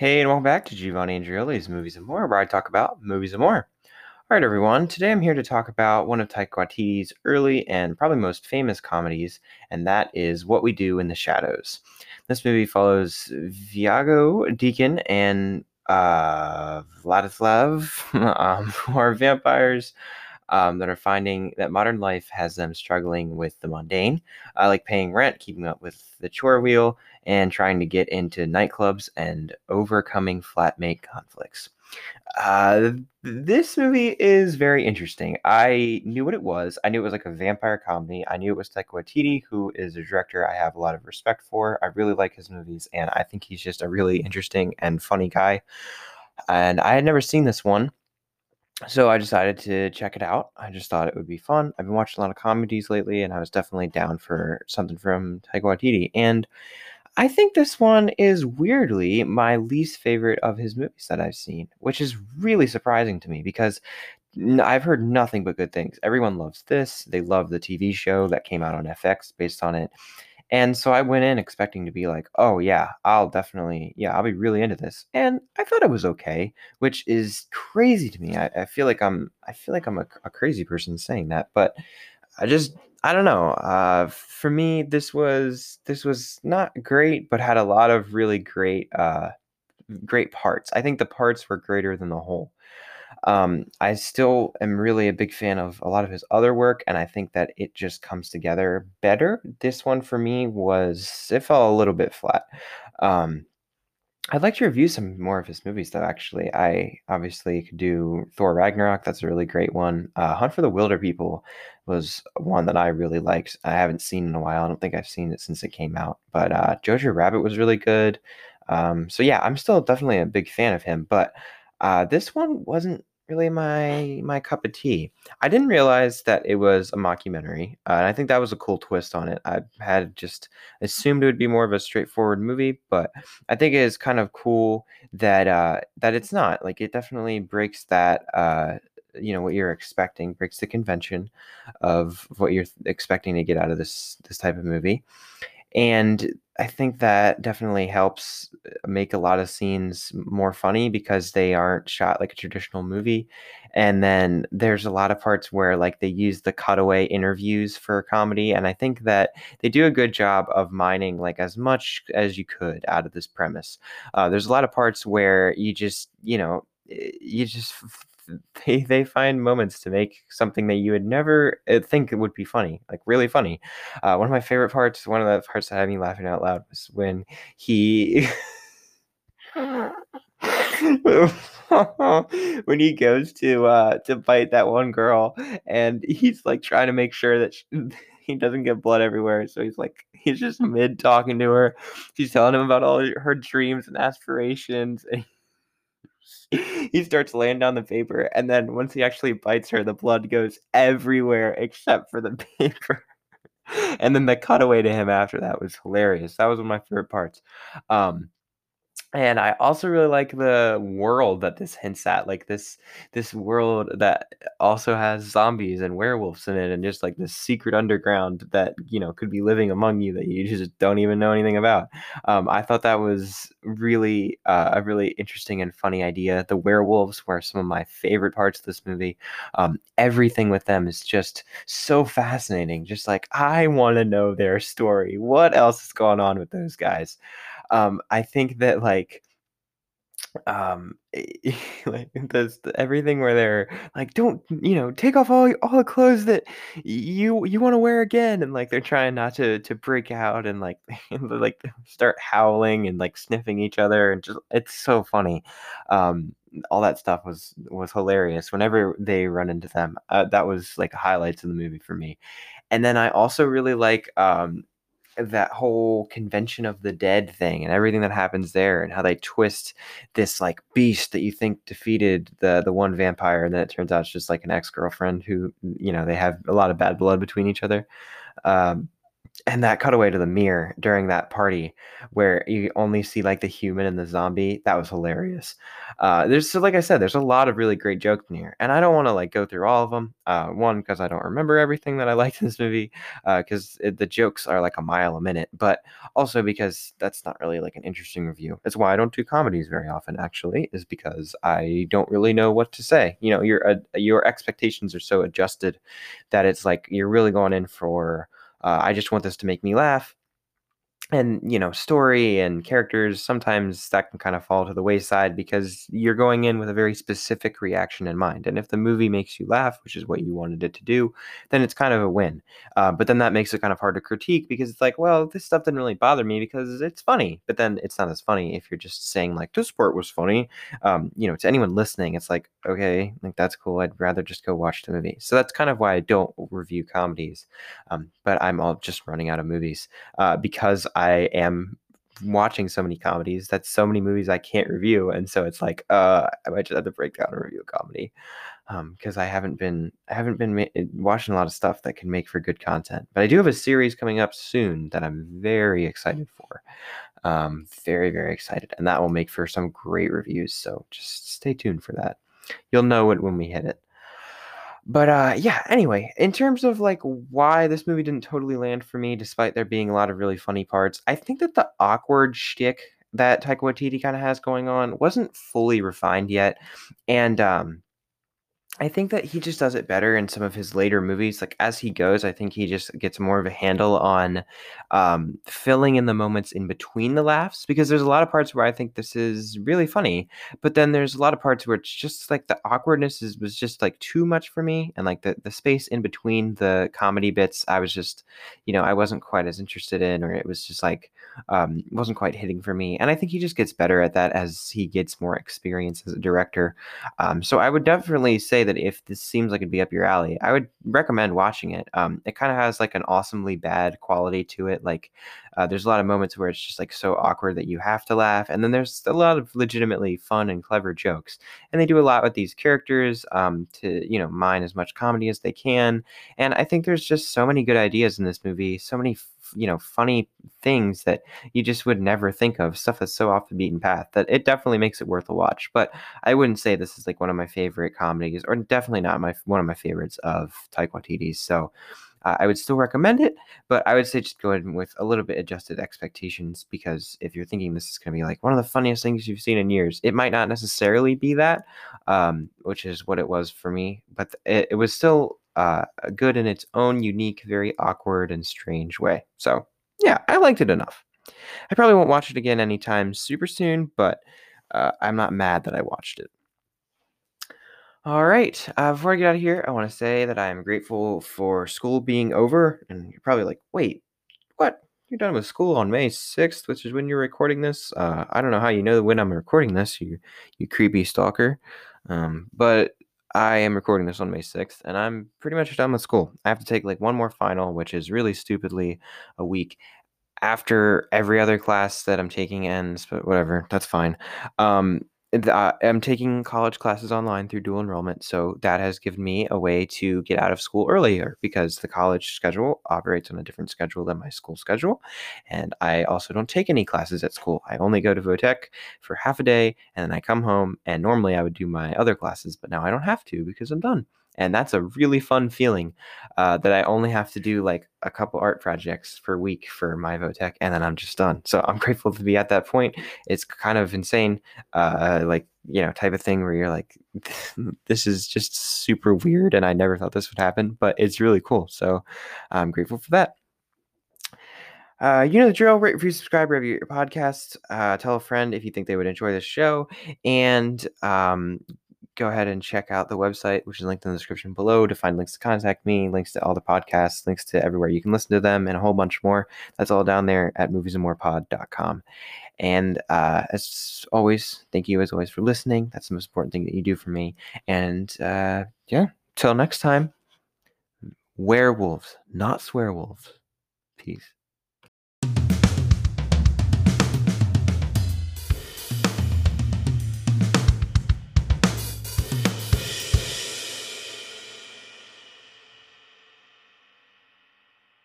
Hey, and welcome back to Giovanni Andreoli's Movies and More, where I talk about movies and more. All right, everyone. Today I'm here to talk about one of Taika Waititi's early and probably most famous comedies, and that is What We Do in the Shadows. This movie follows Viago, Deacon, and uh, Vladislav, um, who are vampires um, that are finding that modern life has them struggling with the mundane, uh, like paying rent, keeping up with the chore wheel, and trying to get into nightclubs and overcoming flatmate conflicts. Uh, this movie is very interesting. I knew what it was. I knew it was like a vampire comedy. I knew it was Taika Waititi, who is a director I have a lot of respect for. I really like his movies, and I think he's just a really interesting and funny guy. And I had never seen this one, so I decided to check it out. I just thought it would be fun. I've been watching a lot of comedies lately, and I was definitely down for something from Taika Waititi. And I think this one is weirdly my least favorite of his movies that I've seen, which is really surprising to me because I've heard nothing but good things. Everyone loves this. They love the TV show that came out on FX based on it. And so I went in expecting to be like, oh, yeah, I'll definitely, yeah, I'll be really into this. And I thought it was okay, which is crazy to me. I, I feel like I'm, I feel like I'm a, a, crazy person saying that, but I just, I don't know. Uh, for me, this was, this was not great, but had a lot of really great, uh, great parts. I think the parts were greater than the whole. Um, I still am really a big fan of a lot of his other work, and I think that it just comes together better. This one for me was it fell a little bit flat. Um, I'd like to review some more of his movies, though. Actually, I obviously could do Thor Ragnarok. That's a really great one. Uh, Hunt for the Wilderpeople was one that I really liked. I haven't seen in a while. I don't think I've seen it since it came out. But uh, Jojo Rabbit was really good. Um, so yeah, I'm still definitely a big fan of him. But uh, this one wasn't really my my cup of tea. I didn't realize that it was a mockumentary, uh, and I think that was a cool twist on it. I had just assumed it would be more of a straightforward movie, but I think it is kind of cool that uh, that it's not. Like it definitely breaks that uh, you know what you're expecting, breaks the convention of what you're expecting to get out of this this type of movie, and I think that definitely helps uh, make a lot of scenes more funny because they aren't shot like a traditional movie. And then there's a lot of parts where like they use the cutaway interviews for comedy. And I think that they do a good job of mining like as much as you could out of this premise. Uh, there's a lot of parts where you just, you know, eh, you just they they find moments to make something that you would never uh, think would be funny, like really funny. Uh, one of my favorite parts, one of the parts that had me laughing out loud, was when he. when he goes to uh to bite that one girl and he's like trying to make sure that she, he doesn't get blood everywhere so he's like he's just mid talking to her she's telling him about all her dreams and aspirations and he starts laying down the paper, and then once he actually bites her, the blood goes everywhere except for the paper. and then the cutaway to him after that was hilarious. That was one of my favorite parts. Um, and I also really like the world that this hints at, like this this world that also has zombies and werewolves in it, and just like this secret underground that you know could be living among you that you just don't even know anything about. Um, I thought that was really uh, a really interesting and funny idea. The werewolves were some of my favorite parts of this movie. Um, everything with them is just so fascinating. Just like I want to know their story. What else is going on with those guys? Um, I think that like um like this everything where they're like don't you know take off all all the clothes that you you want to wear again and like they're trying not to to break out and like like start howling and like sniffing each other and just it's so funny. Um all that stuff was was hilarious whenever they run into them. Uh, that was like highlights of the movie for me. And then i also really like um that whole convention of the dead thing and everything that happens there and how they twist this like beast that you think defeated the the one vampire and then it turns out it's just like an ex-girlfriend who you know they have a lot of bad blood between each other. Um, and that cutaway to the mirror during that party where you only see like the human and the zombie that was hilarious. Uh, there's so like i said there's a lot of really great jokes in here and i don't want to like go through all of them uh, one because i don't remember everything that i liked in this movie because uh, the jokes are like a mile a minute but also because that's not really like an interesting review. That's why i don't do comedies very often actually is because i don't really know what to say. You know your uh, your expectations are so adjusted that it's like you're really going in for uh, I just want this to make me laugh and you know story and characters sometimes that can kind of fall to the wayside because you're going in with a very specific reaction in mind and if the movie makes you laugh which is what you wanted it to do then it's kind of a win uh, but then that makes it kind of hard to critique because it's like well this stuff didn't really bother me because it's funny but then it's not as funny if you're just saying like this part was funny um, you know to anyone listening it's like okay like that's cool i'd rather just go watch the movie so that's kind of why i don't review comedies um, but i'm all just running out of movies uh, because I am watching so many comedies. That's so many movies I can't review, and so it's like uh, I might just have to break down and review a comedy because um, I haven't been I haven't been ma- eh, watching a lot of stuff that can make for good content. But I do have a series coming up soon that I'm very excited for. Um, very very excited, and that will make for some great reviews. So just stay tuned for that. You'll know it when we hit it. But uh, yeah, anyway, in terms of like why this movie didn't totally land for me, despite there being a lot of really funny parts, I think that the awkward shtick that Taika Waititi kind of has going on wasn't fully refined yet, and um, I think that he just does it better in some of his later movies. Like as he goes, I think he just gets more of a handle on um, filling in the moments in between the laughs because there's a lot of parts where I think this is really funny, but then there's a lot of parts where it's just like the awkwardness is was just like too much for me, and like the the space in between the comedy bits, I was just, you know, I wasn't quite as interested in, or it was just like um, wasn't quite hitting for me. And I think he just gets better at that as he gets more experience as a director. Um, so I would definitely say that if this seems like it'd be up your alley, I would recommend watching it. Um, it kind of has like an awesomely bad quality to it. Like uh, there's a lot of moments where it's just like so awkward that you have to laugh, and then there's a lot of legitimately fun and clever jokes. And they do a lot with these characters um, to you know mine as much comedy as they can. And I think there's just so many good ideas in this movie, so many you know funny things that you just would never think of. Stuff that's so off the beaten path that it definitely makes it worth a watch. But i wouldn't say this is like one of my favorite comedies or definitely not my one of my favorites of taika waititi's. So uh, I would still recommend it, but I would say just go in with a little bit adjusted expectations because if you're thinking this is going to be like one of the funniest things you've seen in years, it might not necessarily be that, um, which is what it was for me. But it, it was still uh, good in its own unique, very awkward and strange way. So, yeah, I liked it enough. I probably won't watch it again anytime super soon, but uh, I'm not mad that I watched it. All right. Uh, before I get out of here, I want to say that I am grateful for school being over. And you're probably like, wait, what? You're done with school on May 6th, which is when you're recording this. Uh, I don't know how you know when I'm recording this, you you creepy stalker. Um, but I am recording this on May 6th, and I'm pretty much done with school. I have to take like one more final, which is really stupidly a week after every other class that I'm taking ends, but whatever, that's fine. Um, uh, I'm taking college classes online through dual enrollment, so that has given me a way to get out of school earlier because the college schedule operates on a different schedule than my school schedule. And I also don't take any classes at school. I only go to Votech for half a day and then I come home. And normally I would do my other classes, but now I don't have to because I'm done and that's a really fun feeling uh, that I only have to do like a couple art projects per week for my Votech, and then I'm just done. So I'm grateful to be at that point. It's kind of insane, uh, like you know, type of thing where you're like, this is just super weird, and I never thought this would happen, but it's really cool. So I'm grateful for that. Uh, you know the drill. Rate, review, subscribe, review your podcast. Uh, tell a friend if you think they would enjoy this show, and um, go ahead and check out the website, which is linked in the description below, to find links to contact me, links to all the podcasts, links to everywhere you can listen to them, and a whole bunch more. That's all down there at moviesandmorepod.com. And uh, as always, thank you as always for listening. That's the most important thing that you do for me. And uh, yeah, till next time, werewolves, not swearwolves. Peace.